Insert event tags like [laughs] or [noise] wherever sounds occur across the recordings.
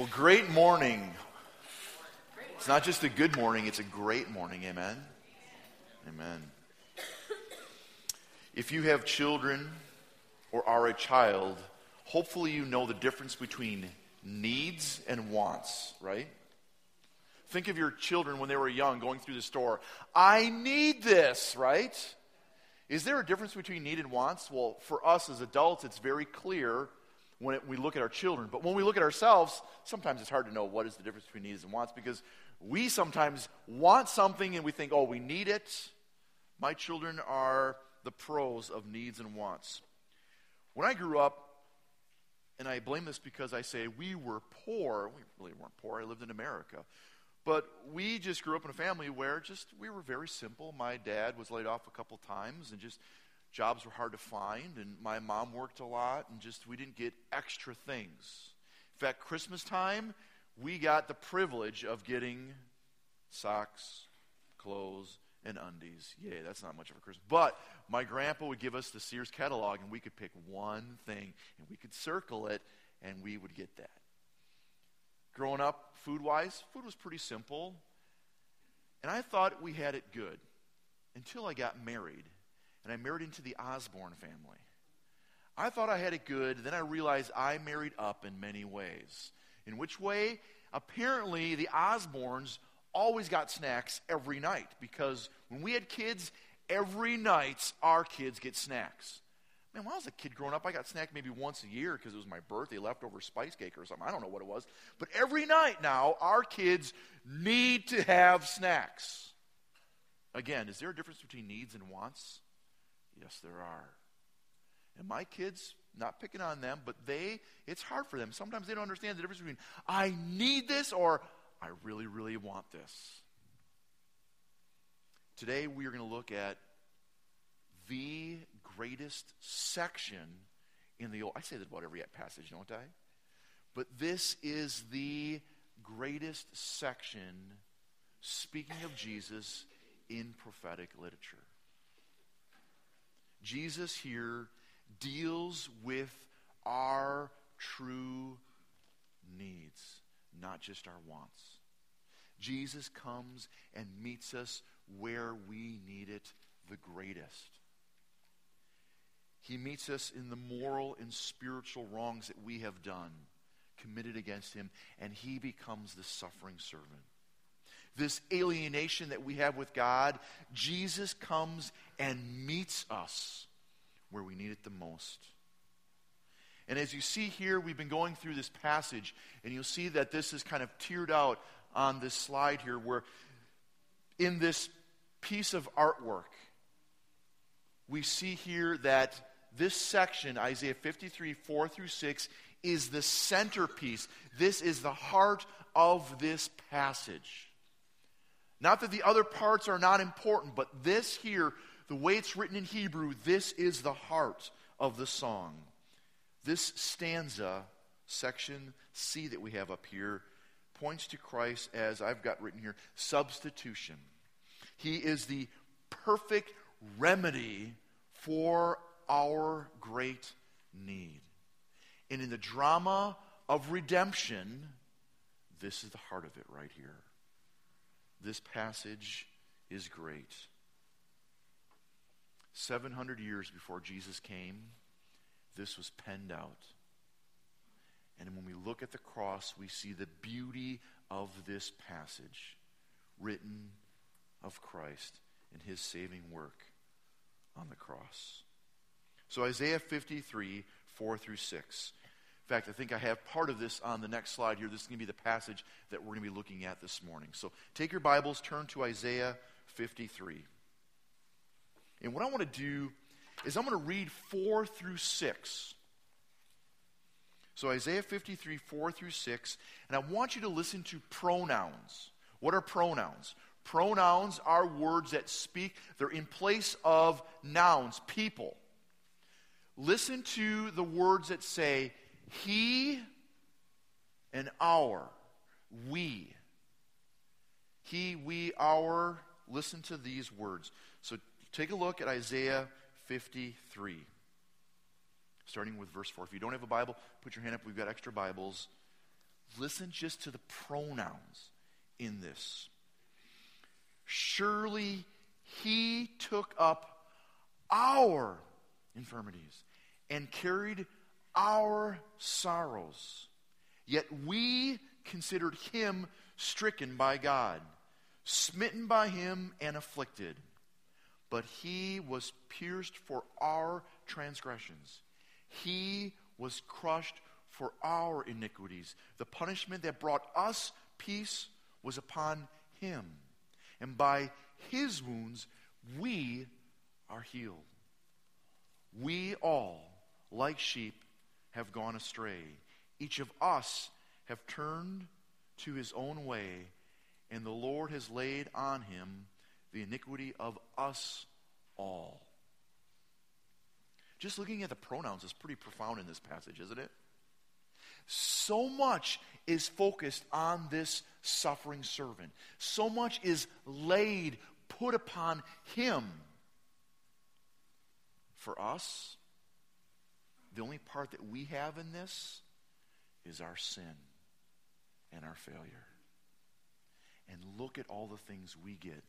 Well, great morning. It's not just a good morning, it's a great morning. Amen. Amen. If you have children or are a child, hopefully you know the difference between needs and wants, right? Think of your children when they were young going through the store. I need this, right? Is there a difference between need and wants? Well, for us as adults, it's very clear when it, we look at our children. But when we look at ourselves, sometimes it's hard to know what is the difference between needs and wants because we sometimes want something and we think, oh, we need it. My children are the pros of needs and wants. When I grew up, and I blame this because I say we were poor. We really weren't poor. I lived in America. But we just grew up in a family where just we were very simple. My dad was laid off a couple times and just jobs were hard to find, and my mom worked a lot, and just we didn't get extra things. In fact, Christmas time, we got the privilege of getting socks, clothes, and undies. Yay, that's not much of a Christmas. But my grandpa would give us the Sears catalog, and we could pick one thing, and we could circle it, and we would get that. Growing up, food wise, food was pretty simple. And I thought we had it good until I got married and I married into the Osborne family. I thought I had it good, then I realized I married up in many ways. In which way? Apparently, the Osbornes always got snacks every night because when we had kids, every night our kids get snacks. Man, when I was a kid growing up, I got snacked maybe once a year because it was my birthday, leftover spice cake or something. I don't know what it was. But every night now, our kids need to have snacks. Again, is there a difference between needs and wants? Yes, there are. And my kids, not picking on them, but they, it's hard for them. Sometimes they don't understand the difference between I need this or I really, really want this. Today we are going to look at the greatest section in the Old. I say that about every passage, don't I? But this is the greatest section speaking of Jesus in prophetic literature. Jesus here deals with our true needs, not just our wants. Jesus comes and meets us where we need it the greatest. He meets us in the moral and spiritual wrongs that we have done, committed against him, and he becomes the suffering servant this alienation that we have with God, Jesus comes and meets us where we need it the most. And as you see here, we've been going through this passage, and you'll see that this is kind of tiered out on this slide here, where in this piece of artwork, we see here that this section, Isaiah 53, 4 through 6, is the centerpiece. This is the heart of this passage. Not that the other parts are not important, but this here, the way it's written in Hebrew, this is the heart of the song. This stanza, section C that we have up here, points to Christ as I've got written here substitution. He is the perfect remedy for our great need. And in the drama of redemption, this is the heart of it right here. This passage is great. 700 years before Jesus came, this was penned out. And when we look at the cross, we see the beauty of this passage written of Christ and his saving work on the cross. So, Isaiah 53, 4 through 6 fact, I think I have part of this on the next slide here. This is going to be the passage that we're going to be looking at this morning. So take your Bibles, turn to Isaiah 53. And what I want to do is I'm going to read 4 through 6. So Isaiah 53, 4 through 6. And I want you to listen to pronouns. What are pronouns? Pronouns are words that speak, they're in place of nouns, people. Listen to the words that say, he and our, we. He, we, our. Listen to these words. So take a look at Isaiah 53, starting with verse 4. If you don't have a Bible, put your hand up. We've got extra Bibles. listen just to the pronouns in this. Surely he took up our infirmities and carried our sorrows. Yet we considered him stricken by God, smitten by him, and afflicted. But he was pierced for our transgressions, he was crushed for our iniquities. The punishment that brought us peace was upon him. And by his wounds we are healed. We all, like sheep, have gone astray. Each of us have turned to his own way, and the Lord has laid on him the iniquity of us all. Just looking at the pronouns is pretty profound in this passage, isn't it? So much is focused on this suffering servant. So much is laid, put upon him. For us, the only part that we have in this is our sin and our failure. And look at all the things we get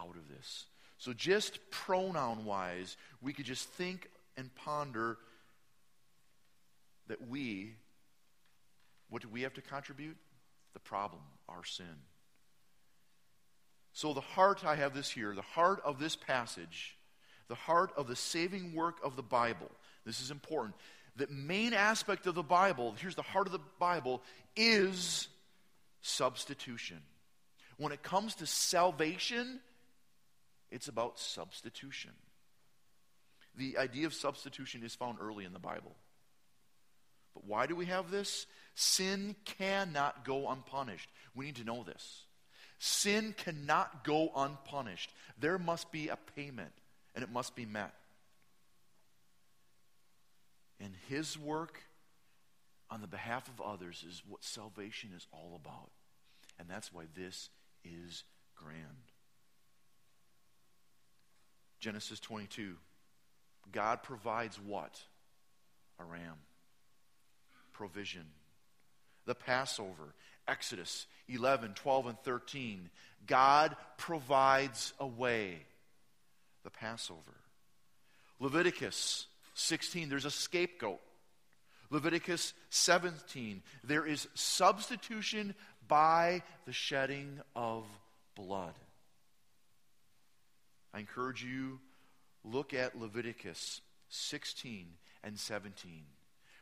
out of this. So, just pronoun wise, we could just think and ponder that we, what do we have to contribute? The problem, our sin. So, the heart, I have this here, the heart of this passage, the heart of the saving work of the Bible, this is important. The main aspect of the Bible, here's the heart of the Bible, is substitution. When it comes to salvation, it's about substitution. The idea of substitution is found early in the Bible. But why do we have this? Sin cannot go unpunished. We need to know this. Sin cannot go unpunished. There must be a payment, and it must be met. And His work on the behalf of others is what salvation is all about. And that's why this is grand. Genesis 22. God provides what? A ram. Provision. The Passover. Exodus 11, 12, and 13. God provides a way. The Passover. Leviticus 16, there's a scapegoat. Leviticus 17, there is substitution by the shedding of blood. I encourage you look at Leviticus 16 and 17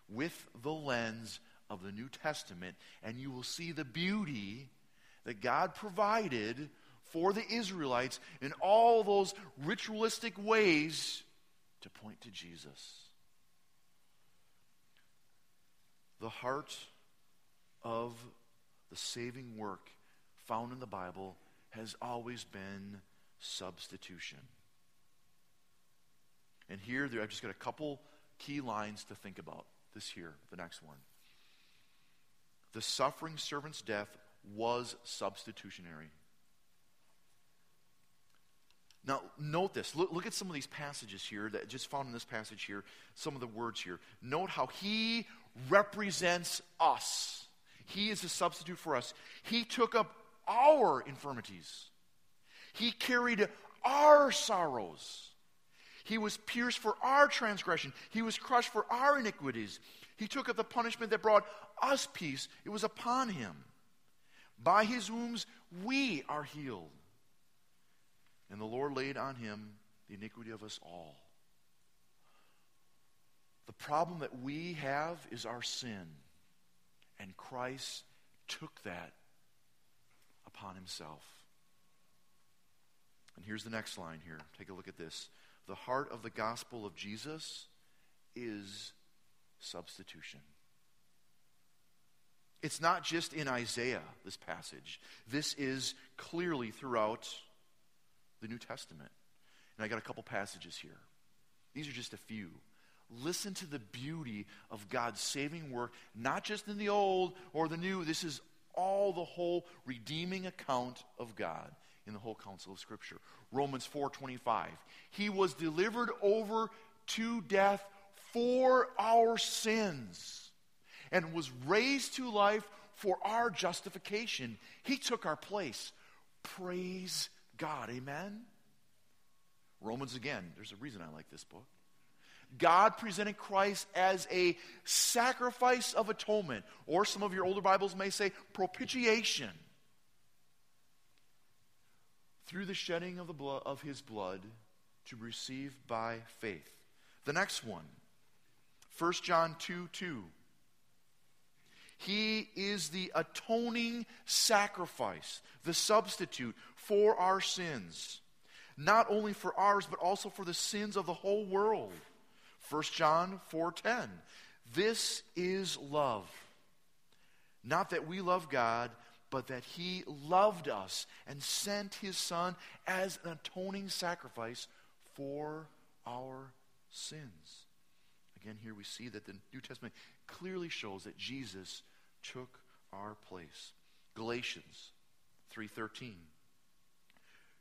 with the lens of the New Testament and you will see the beauty that God provided for the Israelites in all those ritualistic ways to point to Jesus. The heart of the saving work found in the Bible has always been substitution. And here, I've just got a couple key lines to think about. This here, the next one. The suffering servant's death was substitutionary. Now, note this. Look, look, at some of these passages here that just found in this passage here, some of the words here. Note how he represents us. He is a substitute for us. He took up our infirmities, he carried our sorrows. He was pierced for our transgression, he was crushed for our iniquities. He took up the punishment that brought us peace. It was upon him. By his wounds, we are healed. And the Lord laid on him the iniquity of us all. The problem that we have is our sin. And Christ took that upon himself. And here's the next line here. Take a look at this. The heart of the gospel of Jesus is substitution. It's not just in Isaiah, this passage. This is clearly throughout the New Testament. And I got a couple passages here. These are just a few. Listen to the beauty of God's saving work, not just in the old or the new. This is all the whole redeeming account of God in the whole counsel of Scripture. Romans 4:25. He was delivered over to death for our sins and was raised to life for our justification. He took our place. Praise God. Amen? Romans again. There's a reason I like this book. God presented Christ as a sacrifice of atonement, or some of your older Bibles may say propitiation. Through the shedding of, the blood, of his blood to receive by faith. The next one, 1 John 2 2. He is the atoning sacrifice, the substitute for our sins. Not only for ours, but also for the sins of the whole world. 1 John 4:10. This is love. Not that we love God, but that he loved us and sent his son as an atoning sacrifice for our sins. Again, here we see that the New Testament clearly shows that Jesus took our place. Galatians 3:13.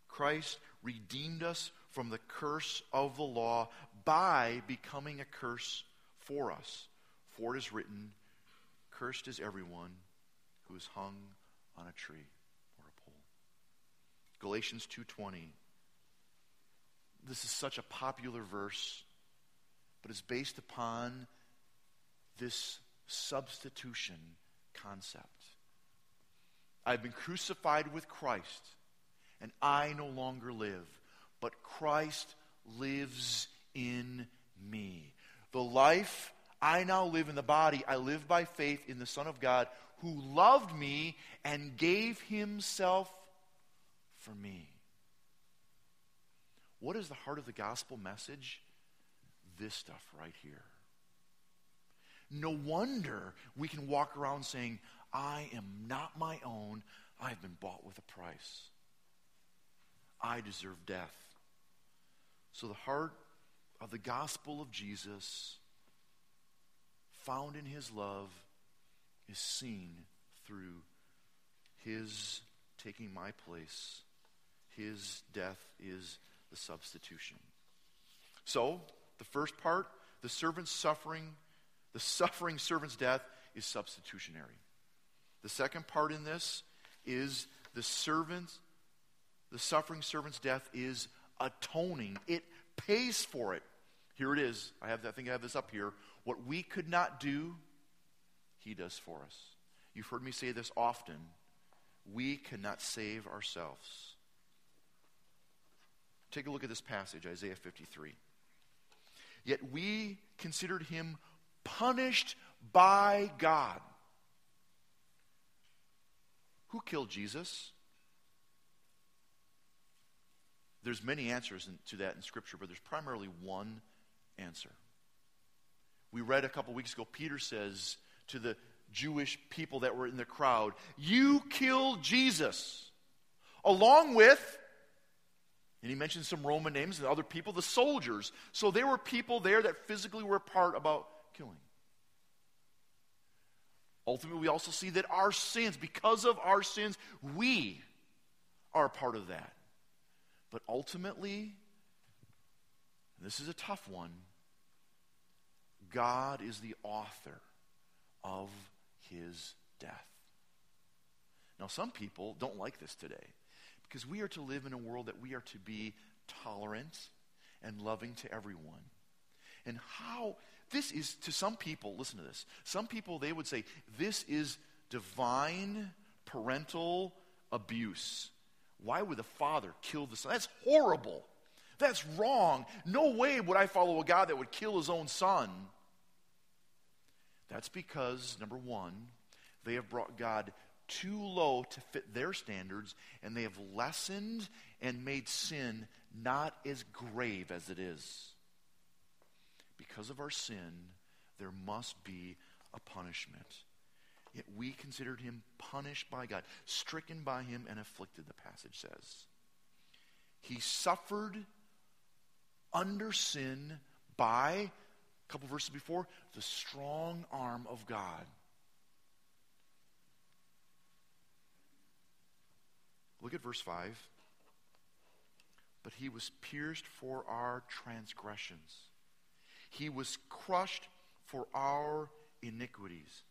Christ redeemed us from the curse of the law by becoming a curse for us. For it is written, Cursed is everyone who is hung on a tree or a pole. Galatians 2:20. This is such a popular verse, but it's based upon this substitution concept. I've been crucified with Christ, and I no longer live, but Christ lives in me. The life I now live in the body, I live by faith in the Son of God who loved me and gave himself for me. What is the heart of the gospel message? This stuff right here. No wonder we can walk around saying, I am not my own. I've been bought with a price. I deserve death. So the heart of the gospel of Jesus, found in his love, is seen through his taking my place. His death is the substitution. So, the first part, the servant's suffering, the suffering servant's death is substitutionary. The second part in this is the servant, the suffering servant's death is atoning. It pays for it. Here it is. I have I think I have this up here. What we could not do, he does for us. You've heard me say this often. We cannot save ourselves. Take a look at this passage, Isaiah 53. Yet we considered him punished by God. Who killed Jesus? There's many answers in, to that in Scripture, but there's primarily one answer. We read a couple weeks ago, Peter says to the Jewish people that were in the crowd, You killed Jesus, along with, and he mentioned some Roman names and other people, the soldiers. So there were people there that physically were part about killing. Ultimately, we also see that our sins, because of our sins, we are part of that. But ultimately, this is a tough one, God is the author of his death. Now, some people don't like this today because we are to live in a world that we are to be tolerant and loving to everyone. And how this is to some people, listen to this. Some people, they would say, this is divine parental abuse. Why would the father kill the son? That's horrible. That's wrong. No way would I follow a God that would kill his own son. That's because, number one, they have brought God too low to fit their standards, and they have lessened and made sin not as grave as it is. Because of our sin, there must be a punishment. Yet we considered him punished by God, stricken by him, and afflicted, the passage says. He suffered under sin by, a couple verses before, the strong arm of God. Look at verse 5. But he was pierced for our transgressions, he was crushed for our iniquities.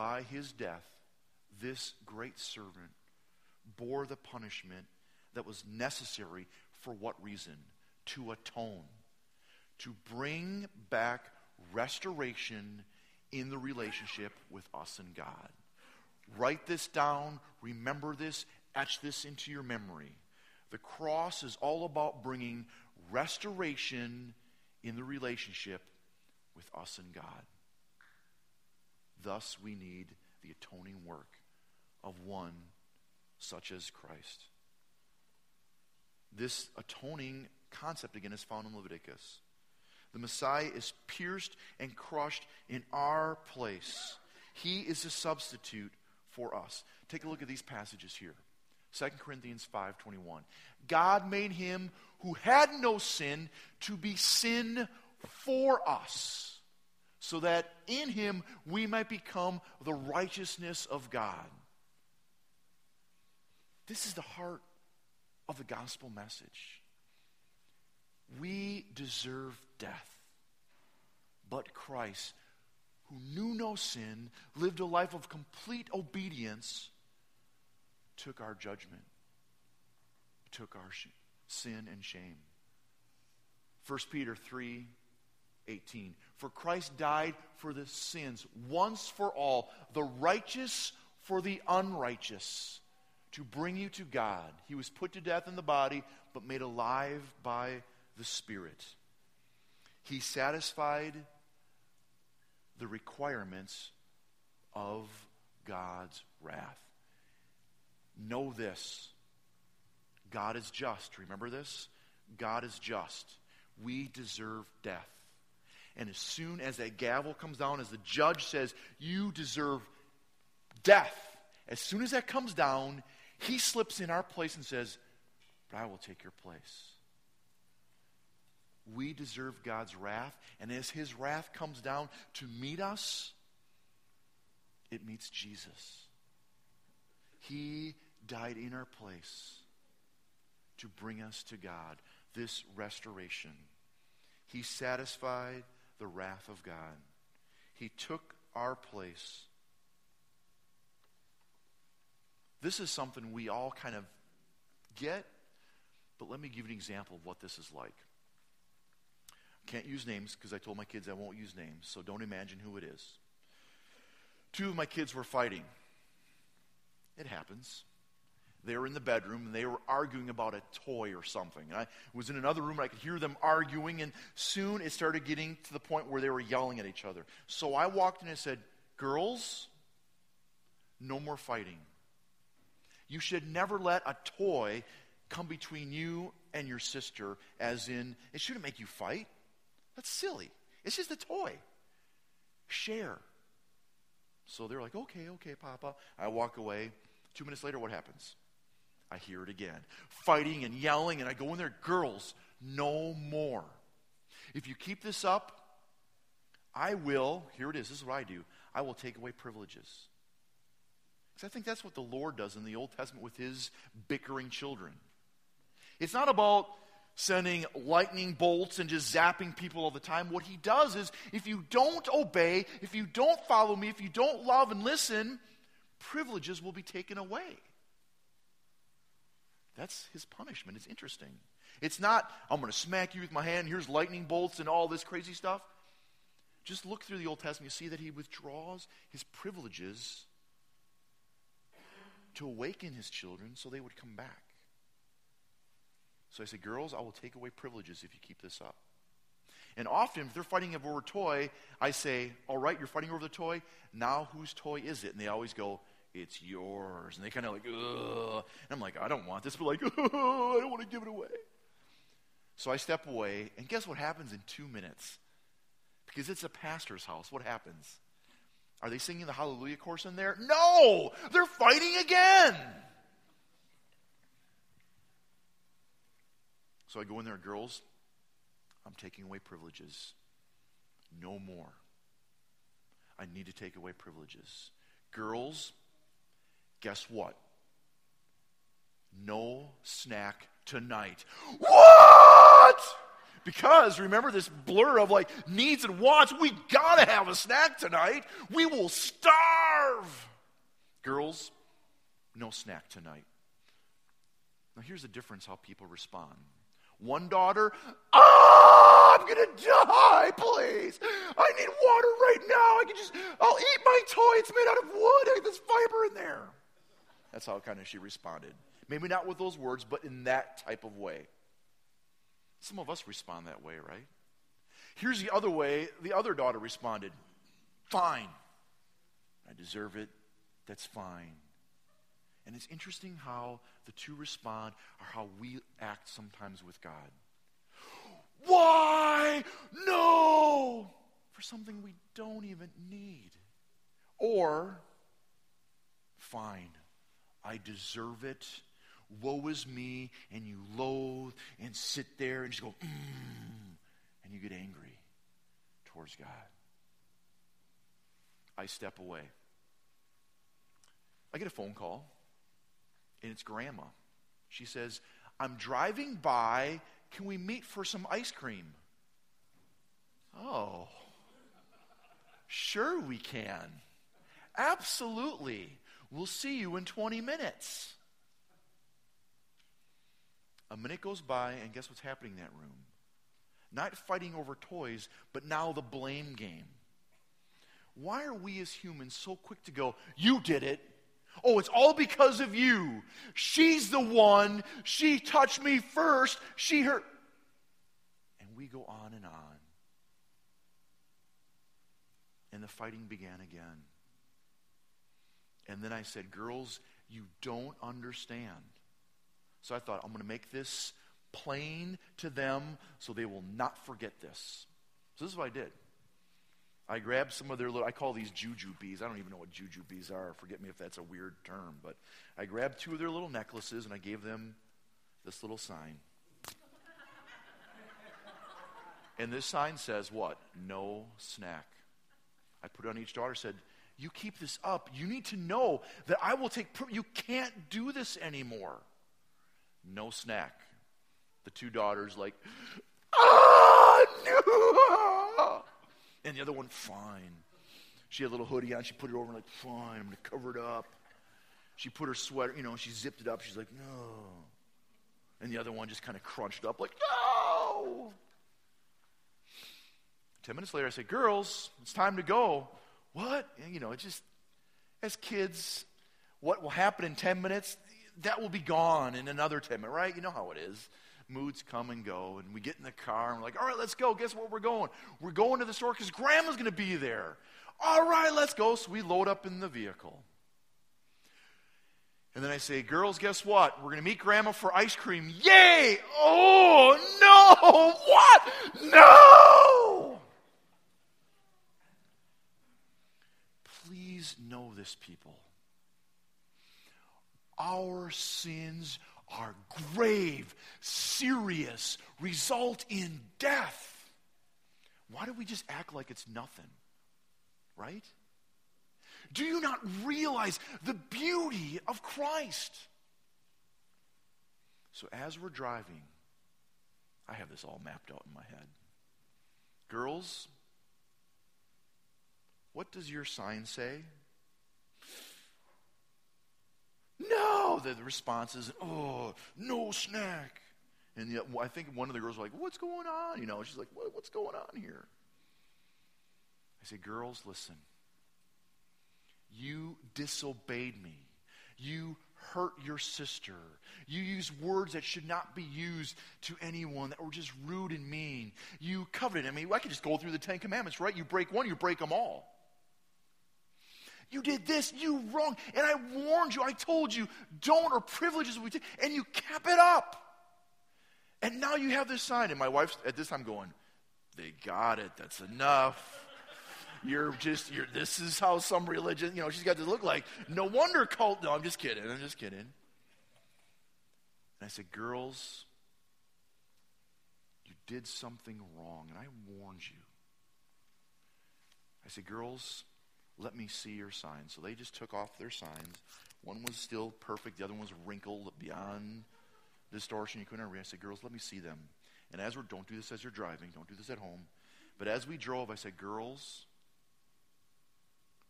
By his death, this great servant bore the punishment that was necessary for what reason? To atone, to bring back restoration in the relationship with us and God. Write this down, remember this, etch this into your memory. The cross is all about bringing restoration in the relationship with us and God. Thus, we need the atoning work of one such as Christ. This atoning concept, again, is found in Leviticus. The Messiah is pierced and crushed in our place. He is a substitute for us. Take a look at these passages here. 2 Corinthians 5:21. God made him who had no sin to be sin for us, so that in him we might become the righteousness of God. This is the heart of the gospel message. We deserve death. But Christ, who knew no sin, lived a life of complete obedience, took our judgment, took our sin and shame. 1 Peter 3 18. For Christ died for the sins once for all, the righteous for the unrighteous, to bring you to God. He was put to death in the body, but made alive by the Spirit. He satisfied the requirements of God's wrath. Know this God is just. Remember this? God is just. We deserve death. And as soon as that gavel comes down, as the judge says, You deserve death, as soon as that comes down, he slips in our place and says, But I will take your place. We deserve God's wrath, and as his wrath comes down to meet us, it meets Jesus. He died in our place to bring us to God, this restoration. He satisfied the wrath of God. He took our place. This is something we all kind of get, but let me give you an example of what this is like. Can't use names because I told my kids I won't use names, so don't imagine who it is. Two of my kids were fighting. It happens. They were in the bedroom and they were arguing about a toy or something. And I was in another room and I could hear them arguing, and soon it started getting to the point where they were yelling at each other. So I walked in and said, Girls, no more fighting. You should never let a toy come between you and your sister, as in, it shouldn't make you fight. That's silly. It's just a toy. Share. So they're like, okay, okay, Papa. I walk away. Two minutes later, what happens? I hear it again. Fighting and yelling, and I go in there, girls, no more. If you keep this up, I will, here it is, this is what I do, I will take away privileges. Because I think that's what the Lord does in the Old Testament with his bickering children. It's not about sending lightning bolts and just zapping people all the time. What he does is if you don't obey, if you don't follow me, if you don't love and listen, privileges will be taken away. That's his punishment. It's interesting. It's not, I'm going to smack you with my hand, here's lightning bolts and all this crazy stuff. Just look through the Old Testament, you see that he withdraws his privileges to awaken his children so they would come back. So I say, girls, I will take away privileges if you keep this up. And often, if they're fighting over a toy, I say, all right, you're fighting over the toy. Now whose toy is it? And they always go, it's yours. And they kind of like, ugh. And I'm like, I don't want this, but like, [laughs] oh, I don't want to give it away. So I step away, and guess what happens in two minutes? Because it's a pastor's house. What happens? Are they singing the Hallelujah chorus in there? No! They're fighting again! So I go in there, girls, I'm taking away privileges. No more. I need to take away privileges. Girls, guess what? No snack tonight. What? Because remember this blur of like needs and wants. We gotta have a snack tonight. We will starve. Girls, no snack tonight. Now, here's the difference how people respond. One daughter, oh, I'm to die, please. I need water right now. I can just, I'll eat my toy. It's made out of wood. I have this fiber in there. That's how kind of she responded. Maybe not with those words, but in that type of way. Some of us respond that way, right? Here's the other way the other daughter responded Fine. I deserve it. That's fine. And it's interesting how the two respond or how we act sometimes with God. Why? No! For something we don't even need. Or, fine, I deserve it. Woe is me. And you loathe and sit there and just go, mm, and you get angry towards God. I step away. I get a phone call, and it's grandma. She says, I'm driving by. Can we meet for some ice cream? Oh, sure we can. Absolutely. We'll see you in 20 minutes. A minute goes by, and guess what's happening in that room? Not fighting over toys, but now the blame game. Why are we as humans so quick to go, You did it? Oh, it's all because of you. She's the one. She touched me first. She hurt. And we go on and on. And the fighting began again. And then I said, Girls, you don't understand. So I thought, I'm going to make this plain to them so they will not forget this. So this is what I did. I grabbed some of their little, I call these juju bees. I don't even know what juju bees are. Forget me if that's a weird term. But I grabbed two of their little necklaces and I gave them this little sign. and this sign says what? No snack. I put it on each daughter, said, You keep this up. You need to know that I will take, you can't do this anymore. No snack. The two daughters, like, ah, no. And the other one, fine. She had a little hoodie on. She put it over, like, fine, I'm going to cover it up. She put her sweater, you know, she zipped it up. She's like, no. And the other one just kind of crunched up, like, no. Ten minutes later, I say, girls, it's time to go. What? You know, it just, as kids, what will happen in 10 minutes, that will be gone in another 10 minutes, right? You know how it is moods come and go, and we get in the car and we're like, all right, let's go. Guess where we're going? We're going to the store because grandma's going to be there. All right, let's go. So we load up in the vehicle. And then I say, girls, guess what? We're going to meet grandma for ice cream. Yay! Oh, no! [laughs] What? No! Please know this, people. Our sins are grave, serious, result in death. Why do we just act like it's nothing? Right? Do you not realize the beauty of Christ? So, as we're driving, I have this all mapped out in my head. Girls, what does your sign say? No, the, response is, oh, no snack. And the, I think one of the girls was like, what's going on? You know, she's like, what, what's going on here? I say, girls, listen. You disobeyed me. You hurt your sister. You used words that should not be used to anyone that were just rude and mean. You coveted. I mean, I could just go through the Ten Commandments, right? You break one, you break them all. You did this, you wrong. And I warned you, I told you, don't or privileges we take, and you cap it up. And now you have this sign. And my wife's at this time going, They got it, that's enough. You're just, you're, this is how some religion, you know, she's got to look like. No wonder cult. No, I'm just kidding. I'm just kidding. And I said, Girls, you did something wrong, and I warned you. I said, Girls, let me see your signs. So they just took off their signs. One was still perfect, the other one was wrinkled beyond distortion. You couldn't read. I said, Girls, let me see them. And as we're, don't do this as you're driving, don't do this at home. But as we drove, I said, Girls,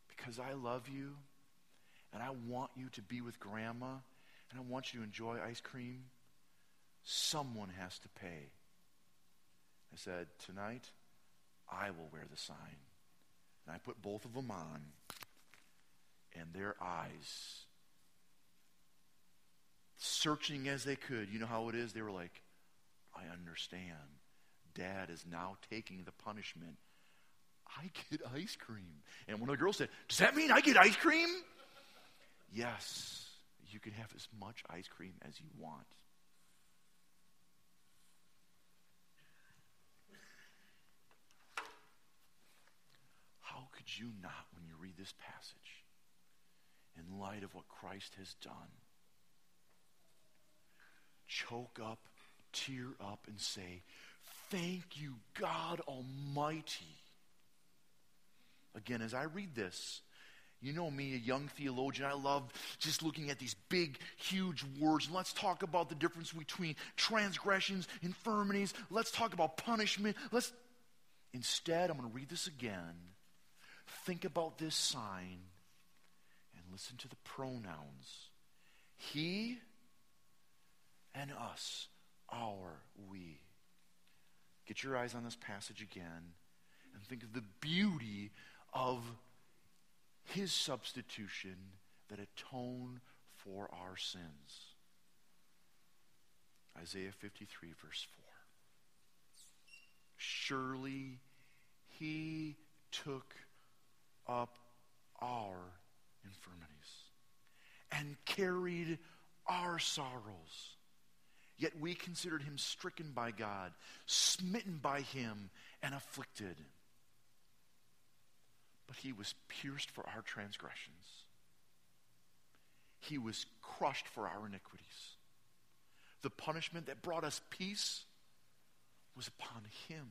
because I love you and I want you to be with grandma, and I want you to enjoy ice cream, someone has to pay. I said, Tonight, I will wear the sign. And I put both of them on, and their eyes, searching as they could, you know how it is? They were like, I understand. Dad is now taking the punishment. I get ice cream. And one of the girls said, Does that mean I get ice cream? yes, you can have as much ice cream as you want. You not, when you read this passage, in light of what Christ has done, choke up, tear up, and say, Thank you, God Almighty. Again, as I read this, you know me, a young theologian, I love just looking at these big, huge words. Let's talk about the difference between transgressions, infirmities. Let's talk about punishment. Let's instead, I'm going to read this again. Think about this sign and listen to the pronouns. He and us, our, we. Get your eyes on this passage again and think of the beauty of his substitution that atoned for our sins. Isaiah 53, verse 4. Surely he took up our infirmities and carried our sorrows. Yet we considered him stricken by God, smitten by him, and afflicted but he was pierced for our transgressions. He was crushed for our iniquities. The punishment that brought us peace was upon him.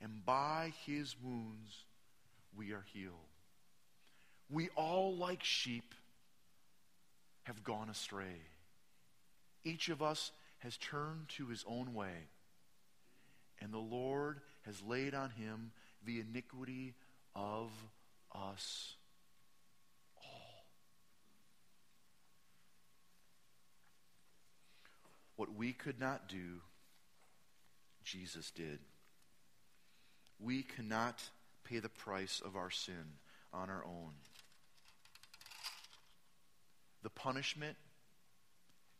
And by his wounds we are healed. We all, like sheep, have gone astray. Each of us has turned to his own way, and the Lord has laid on him the iniquity of us all. What we could not do, Jesus did. We cannot pay the price of our sin on our own. The punishment,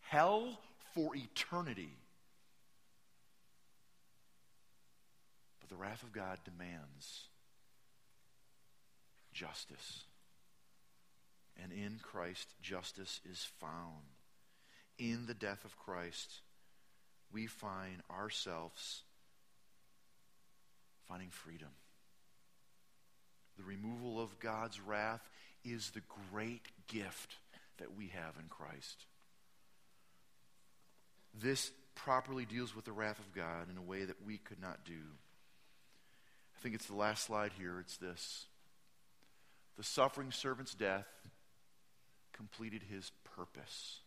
hell for eternity. But the wrath of God demands justice. And in Christ, justice is found. In the death of Christ, we find ourselves finding freedom. The removal of God's wrath is the great gift that we have in Christ. This properly deals with the wrath of God in a way that we could not do. I think it's the last slide here. It's this the suffering servant's death completed his purpose.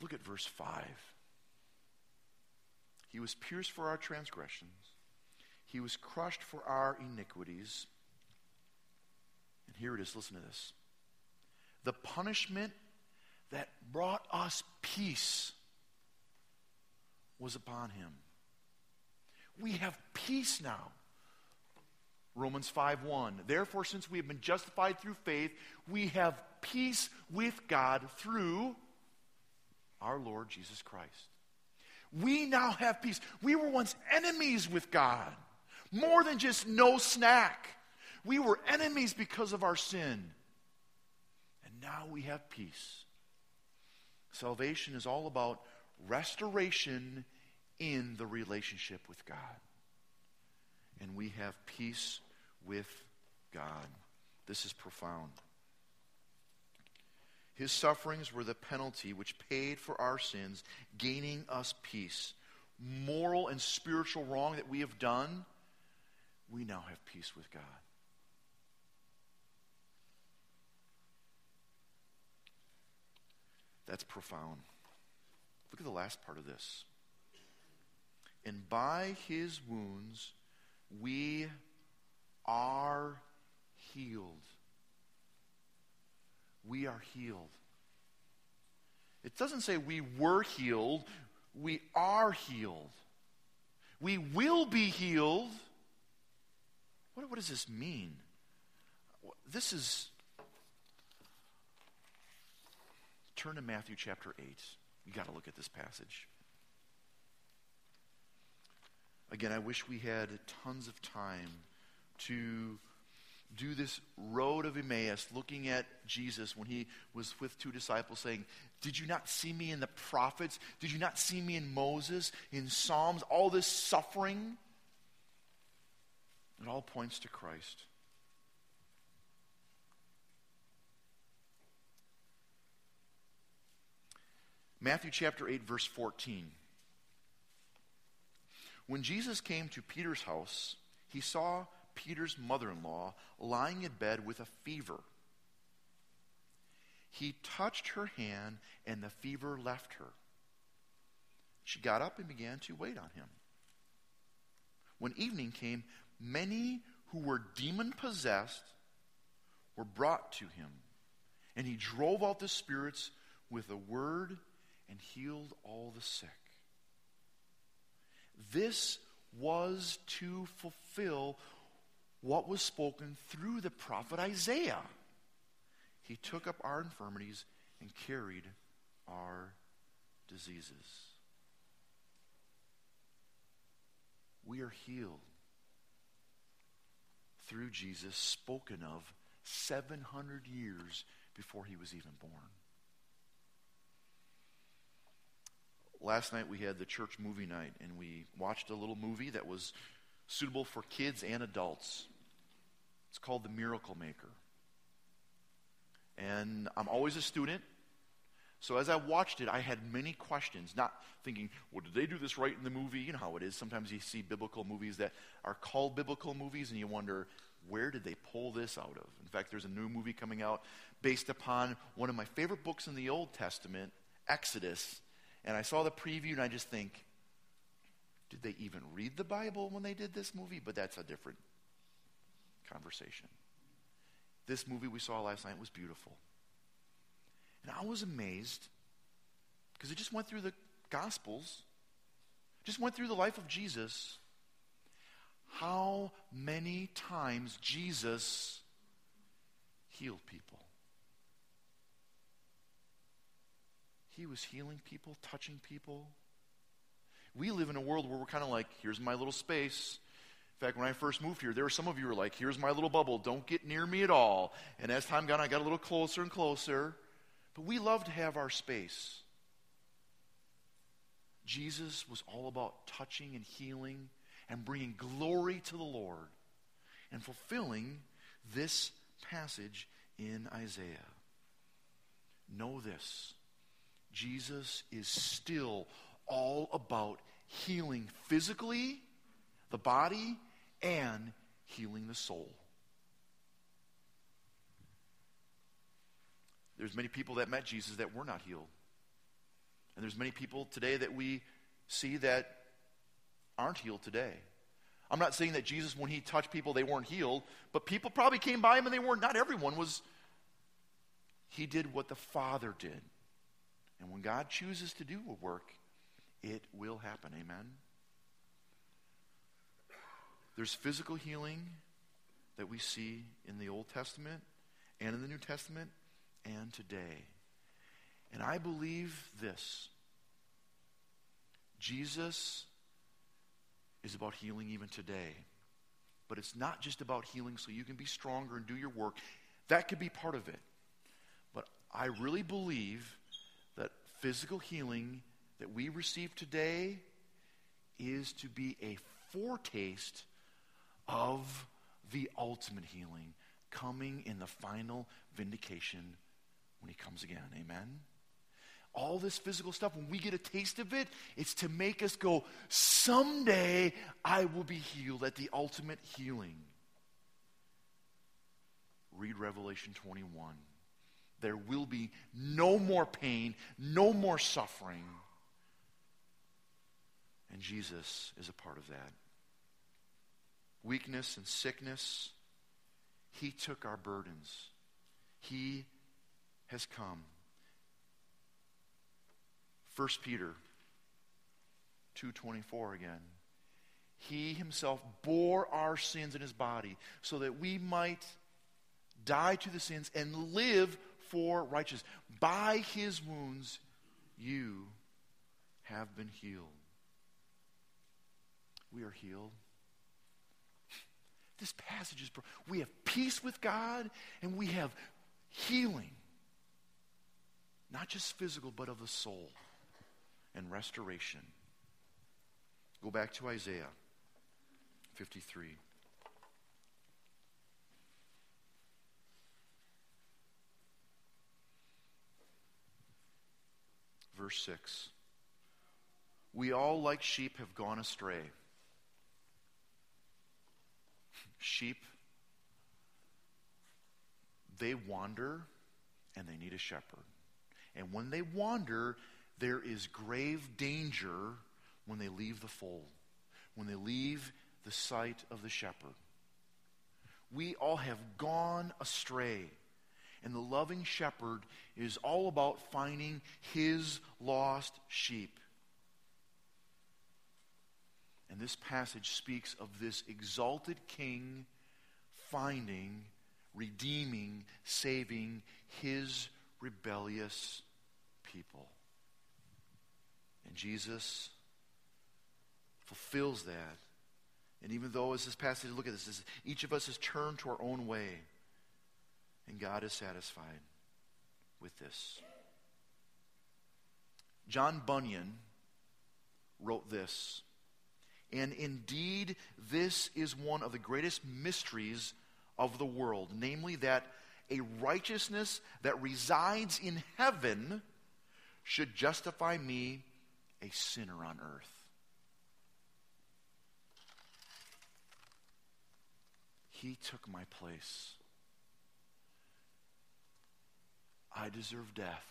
Look at verse 5. He was pierced for our transgressions, he was crushed for our iniquities. And here it is listen to this. The punishment that brought us peace was upon him we have peace now. Romans 5 1. Therefore, since we have been justified through faith, we have peace with God through our Lord Jesus Christ. We now have peace. We were once enemies with God, more than just no snack. We were enemies because of our sin. And now we have peace. Salvation is all about restoration in the relationship with God. And we have peace with God. This is profound. His sufferings were the penalty which paid for our sins, gaining us peace. Moral and spiritual wrong that we have done, we now have peace with God. That's profound. Look at the last part of this. And by his wounds We are healed. We are healed. It doesn't say we were healed, we are healed. We will be healed. What, what does this mean? This is. Turn to Matthew chapter 8. You got to look at this passage. Again, I wish we had tons of time to do this road of Emmaus, looking at Jesus when he was with two disciples, saying, Did you not see me in the prophets? Did you not see me in Moses, in Psalms? All this suffering? It all points to Christ. Matthew chapter 8, verse 14. When Jesus came to Peter's house, he saw Peter's mother in law lying in bed with a fever. He touched her hand, and the fever left her. She got up and began to wait on him. When evening came, many who were demon possessed were brought to him, and he drove out the spirits with a word and healed all the sick. This was to fulfill what was spoken through the prophet Isaiah. He took up our infirmities and carried our diseases. We are healed through Jesus, spoken of 700 years before he was even born. Last night we had the church movie night, and we watched a little movie that was suitable for kids and adults. It's called The Miracle Maker. And I'm always a student. So as I watched it, I had many questions, not thinking, well, did they do this right in the movie? You know how it is. Sometimes you see biblical movies that are called biblical movies, and you wonder, where did they pull this out of? In fact, there's a new movie coming out based upon one of my favorite books in the Old Testament, Exodus. And I saw the preview, and I just think, did they even read the Bible when they did this movie? But that's a different conversation. This movie we saw last night was beautiful. And I was amazed because it just went through the Gospels, just went through the life of Jesus. How many times Jesus healed people? He was healing people, touching people. We live in a world where we're kind of like, here's my little space. In fact, when I first moved here, there were some of you were like, here's my little bubble. Don't get near me at all. And as time got on, I got a little closer and closer. But we love to have our space. Jesus was all about touching and healing and bringing glory to the Lord and fulfilling this passage in Isaiah. Know this Jesus is still all about healing physically, the body, and healing the soul. There's many people that met Jesus that were not healed. And there's many people today that we see that aren't healed today. I'm not saying that Jesus, when he touched people, they weren't healed, but people probably came by him and they weren't. Not everyone was. He did what the Father did. And when God chooses to do a work, it will happen. Amen? There's physical healing that we see in the Old Testament and in the New Testament and today. And I believe this Jesus is about healing even today. But it's not just about healing so you can be stronger and do your work. That could be part of it. But I really believe that physical healing that we receive today is to be a foretaste of the ultimate healing coming in the final vindication when he comes again. Amen? All this physical stuff, when we get a taste of it, it's to make us go, someday I will be healed at the ultimate healing. Read Revelation 21. There will be no more pain, no more suffering. And Jesus is a part of that. weakness and sickness. He took our burdens. He has come. 1 Peter 2:24 again. He himself bore our sins in his body so that we might die to the sins and live for righteousness. By his wounds you have been healed. We are healed. This passage is we have peace with God and we have healing. Not just physical, but of the soul and restoration. Go back to Isaiah 53. Verse 6. We all, like sheep, have gone astray. Sheep, they wander and they need a shepherd. And when they wander, there is grave danger when they leave the fold, when they leave the sight of the shepherd. We all have gone astray. And the loving shepherd is all about finding his lost sheep. And this passage speaks of this exalted king finding, redeeming, saving his rebellious people. And Jesus fulfills that. And even though, as this passage, look at this, each of us has turned to our own way, and God is satisfied with this. John Bunyan wrote this, and indeed, this is one of the greatest mysteries of the world, namely that a righteousness that resides in heaven should justify me, a sinner on earth. He took my place. I deserve death,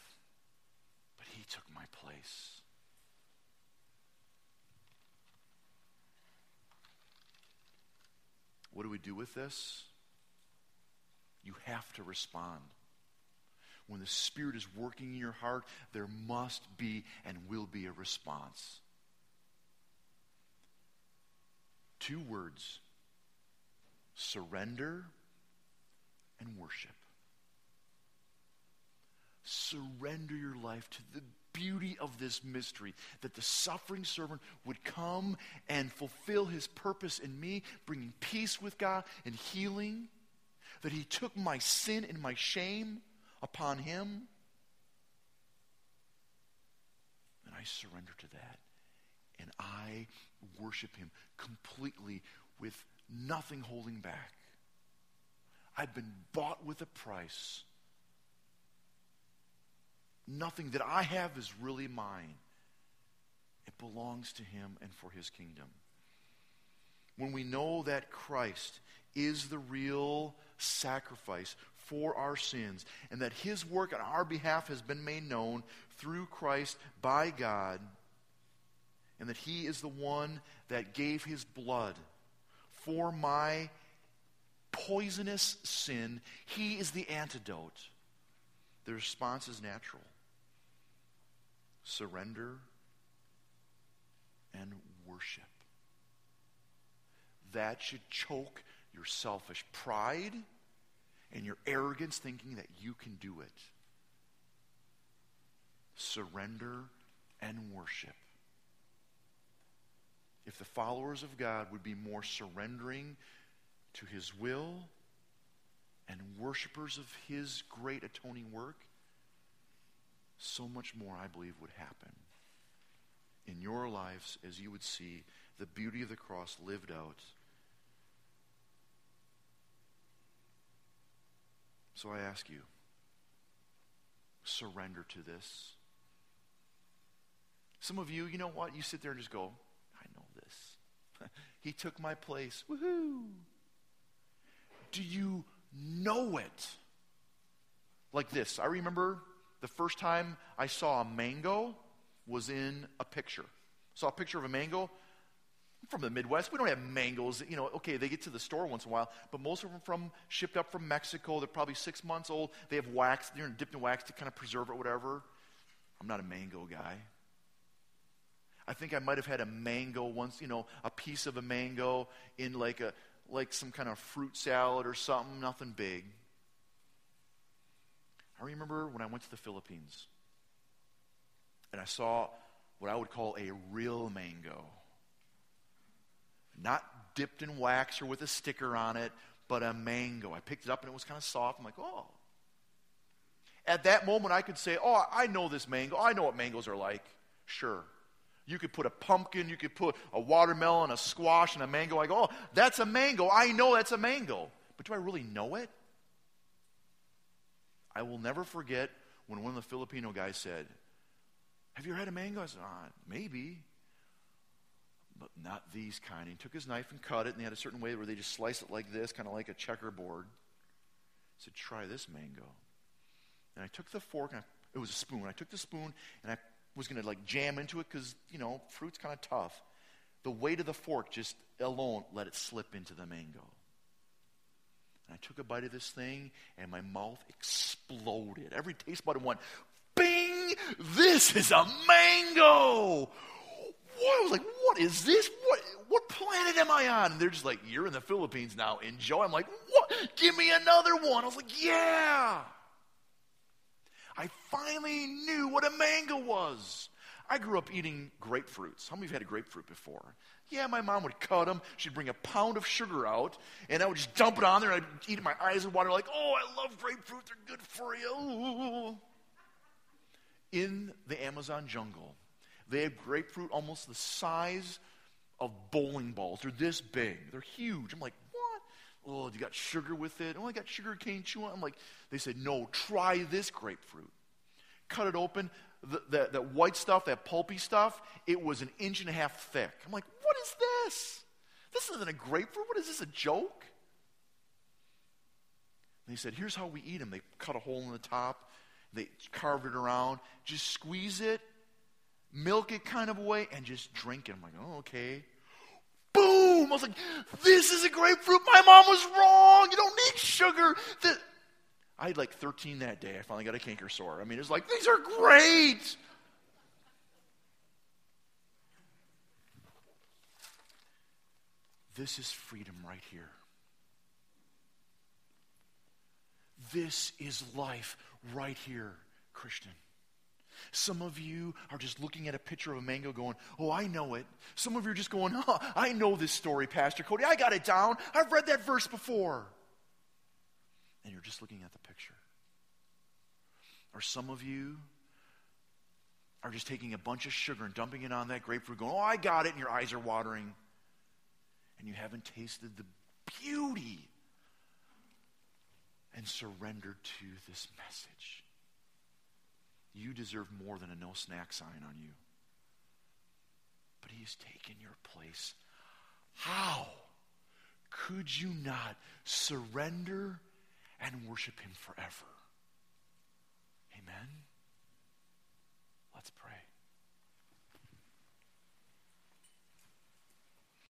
but He took my place. What do we do with this? You have to respond. When the Spirit is working in your heart, there must be and will be a response. Two words surrender and worship. Surrender your life to the beauty of this mystery that the suffering servant would come and fulfill his purpose in me, bringing peace with God and healing. That he took my sin and my shame upon him. And I surrender to that. And I worship him completely with nothing holding back. I've been bought with a price. Nothing that I have is really mine. It belongs to him and for his kingdom. When we know that Christ is the real sacrifice for our sins and that his work on our behalf has been made known through Christ by God and that he is the one that gave his blood for my poisonous sin. He is the antidote. The response is natural surrender and worship. That should choke your selfish pride and your arrogance thinking that you can do it. Surrender and worship. If the followers of God would be more surrendering to his will and worshipers of his great atoning work, so much more, I believe, would happen in your lives as you would see the beauty of the cross lived out So I ask you, surrender to this. Some of you, you know what? You sit there and just go, I know this. [laughs] he took my place. Woohoo! Do you know it? Like this. I remember the first time I saw a mango was in a picture. Saw a picture of a mango. I'm from the Midwest. We don't have mangoes. You know, okay, they get to the store once in a while, but most of them from shipped up from Mexico. They're probably six months old. They have wax. They're dipped in wax to kind of preserve it, whatever. I'm not a mango guy. I think I might have had a mango once, you know, a piece of a mango in like a like some kind of fruit salad or something, nothing big. I remember when I went to the Philippines and I saw what I would call a real mango. Not dipped in wax or with a sticker on it, but a mango. I picked it up and it was kind of soft. I'm like, oh. At that moment, I could say, oh, I know this mango. I know what mangoes are like. Sure. You could put a pumpkin, you could put a watermelon, a squash, and a mango. I go, oh, that's a mango. I know that's a mango. But do I really know it? I will never forget when one of the Filipino guys said, Have you ever had a mango? I said, ah, Maybe. But not these kind. He took his knife and cut it, and they had a certain way where they just slice it like this, kind of like a checkerboard. He said, Try this mango. And I took the fork, and I, it was a spoon. I took the spoon, and I was going to like jam into it because, you know, fruit's kind of tough. The weight of the fork just alone let it slip into the mango. And I took a bite of this thing, and my mouth exploded. Every taste bud went, bing! This is a mango! What? I was like, what is this? What, what planet am I on? And they're just like, you're in the Philippines now. Enjoy. I'm like, what? Give me another one. I was like, yeah. I finally knew what a mango was. I grew up eating grapefruits. How many of you had a grapefruit before? Yeah, my mom would cut them. She'd bring a pound of sugar out, and I would just dump it on there, and I'd eat it. My eyes would water, like, oh, I love grapefruit. They're good for you. In the Amazon jungle, they have grapefruit almost the size of bowling balls. They're this big. They're huge. I'm like, what? Oh, you got sugar with it? Oh, I got sugar cane chewing. I'm like, they said, no, try this grapefruit. Cut it open. The, the, that white stuff, that pulpy stuff, it was an inch and a half thick. I'm like, what is this? This isn't a grapefruit. What is this, a joke? And he said, here's how we eat them. They cut a hole in the top, they carved it around, just squeeze it, milk it kind of away, and just drink it. I'm like, oh, okay. Boom! I was like, this is a grapefruit. My mom was wrong. You don't need sugar. The, I had like 13 that day. I finally got a canker sore. I mean, it's like, these are great. This is freedom right here. This is life right here, Christian. Some of you are just looking at a picture of a mango going, Oh, I know it. Some of you are just going, Oh, I know this story, Pastor Cody. I got it down. I've read that verse before and you're just looking at the picture. Or some of you are just taking a bunch of sugar and dumping it on that grapefruit, going, Oh, I got it, and your eyes are watering. And you haven't tasted the beauty and surrendered to this message. You deserve more than a no snack sign on you. But he's taken your place. How could you not surrender and worship Him forever. Amen? Let's pray.